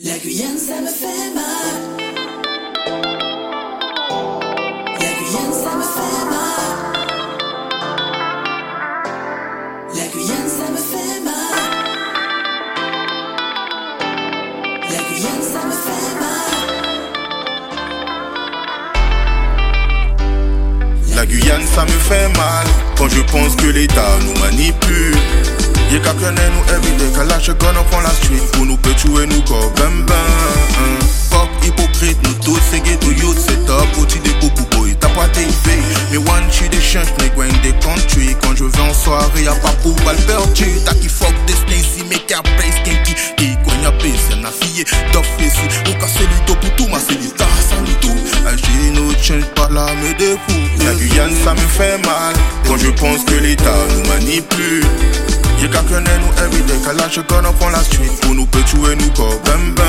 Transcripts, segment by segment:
La Guyane, ça me fait mal. La Guyane, ça me fait mal. La Guyane, ça me fait mal. La Guyane, ça me fait mal. La Guyane, ça me fait mal quand je pense que l'État nous manipule. Y'a qu'à connaître nous everyday, qu'à lâcher qu'on prend la street pour nous peut tuer nous corps ben ben. Fuck hypocrite, nous tous c'est ghetto youth, c'est top, au-dessus des beaucoup boy. T'as pas tes faits, mais one she des change, mais grind des country. Quand je vais en soirée, y'a pas pour balle perdu. T'as qui fuck des si mais qu'à place, kinky. Qui cogne à pace, y'a n'a fille, d'off ici. Ou qu'à ma solita, ça nous tout. Nous change pas là, mais des fous. La Guyane, ça me fait mal quand je pense que l'État nous manipule. Y'a qu'à connaître nous everyday, qu'à lâcher qu'on prend la street pour nous peut tuer nous corps ben ben.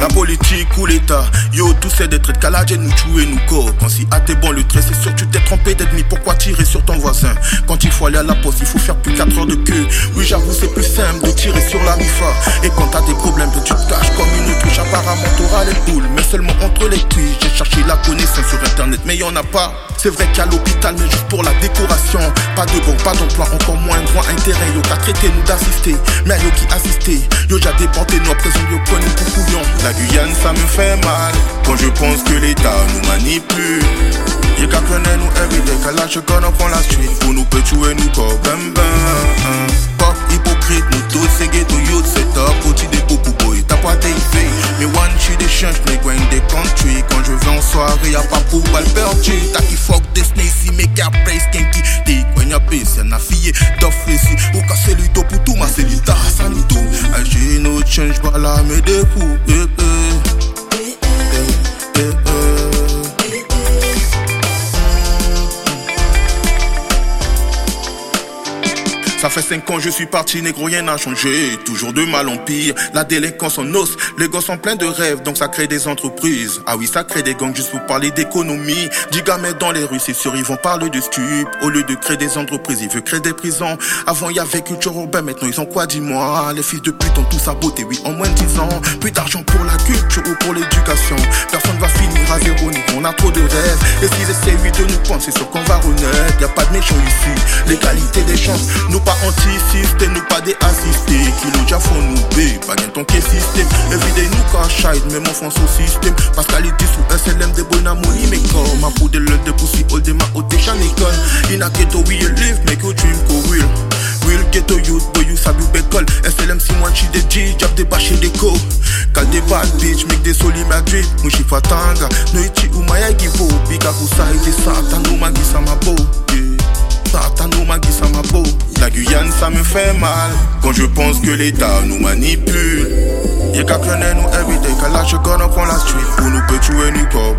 La politique ou l'État, yo tous ces des traits de nous tuer nous corps. Quand si à tes bon le trait, c'est sûr tu t'es trompé d'ennemi, pourquoi tirer sur ton voisin? Quand il faut aller à la poste, il faut faire plus 4 heures de queue. Oui j'avoue c'est plus simple de tirer sur la mifa. Et quand t'as des problèmes, tu te caches comme une touche. Apparemment t'auras les poules, mais seulement entre les cuisses. J'ai cherché la connaissance sur internet, mais y en a pas. C'est vrai qu'à l'hôpital, mais juste pour la décoration. Pas de bon, pas d'emploi, encore moins de droit intérêt. Yo, t'as traité nous d'assister, mais yo qui assisté. Yo, j'ai déporté nous à présent, yo, pour couillon. La Guyane, ça me fait mal quand je pense que l'État nous manipule. Y'a qu'à connaître nous everyday, qu'à lâcher qu'on prend la street pour nous peut nous corps ben ben. Change, mais grind des country. Quand je vais en soirée, y'a pas pour balle perdu. T'as qui fuck des si mais qu'à place, kinky. T'es cogne à pace, y'a n'a fille, d'off ici. Ou qu'à celui-to pour tout, ma celui-ta, ça nous tout. Agir nous change pas là, mais des Ça fait 5 ans je suis parti, négro, rien n'a changé. Toujours de mal en pire, la délinquance en os. Les gosses sont pleins de rêves, donc ça crée des entreprises. Ah oui, ça crée des gangs juste pour parler d'économie. Dix gamins dans les rues, c'est sûr, ils vont parler de stup. Au lieu de créer des entreprises, ils veulent créer des prisons. Avant, il y avait culture urbaine, maintenant ils ont quoi, dis-moi? Les fils de pute ont tout saboté, oui, en moins de 10 ans. Plus d'argent pour la culture ou pour l'éducation. Personne va finir à zéro, on a trop de rêves. Et s'ils essayent, oui, de nous prendre, c'est sûr qu'on va renaître. Y a pas de méchants ici, l'égalité des chances. Nous pas anti-système, nous pas des assistés. Kilo déjà font nous bé, pas bien ton qui système. Everyday nous cache même en France au système. Parce qu'à l'été sous SLM des bonnes amonies, mais comme ma peau de l'œil de pussy, all de ma haute déjà n'école. In a ghetto, we live, make your dream go real. Real ghetto youth, boy, you sabi ou bécole. SLM si moi, des G, job des bâches des co. Cal des bad bitch, make des soli Madrid. Mouchi fatanga, no ichi ou maya givo. Bika kusai, des satan, no magi samabo. Yeah. Satano Magui Samabo. La Guyane, ça me fait mal quand je pense que l'État nous manipule. Y'a qu'à nous everyday, qu'à lâcher qu'on prend la street pour nous peut tuer nous corps.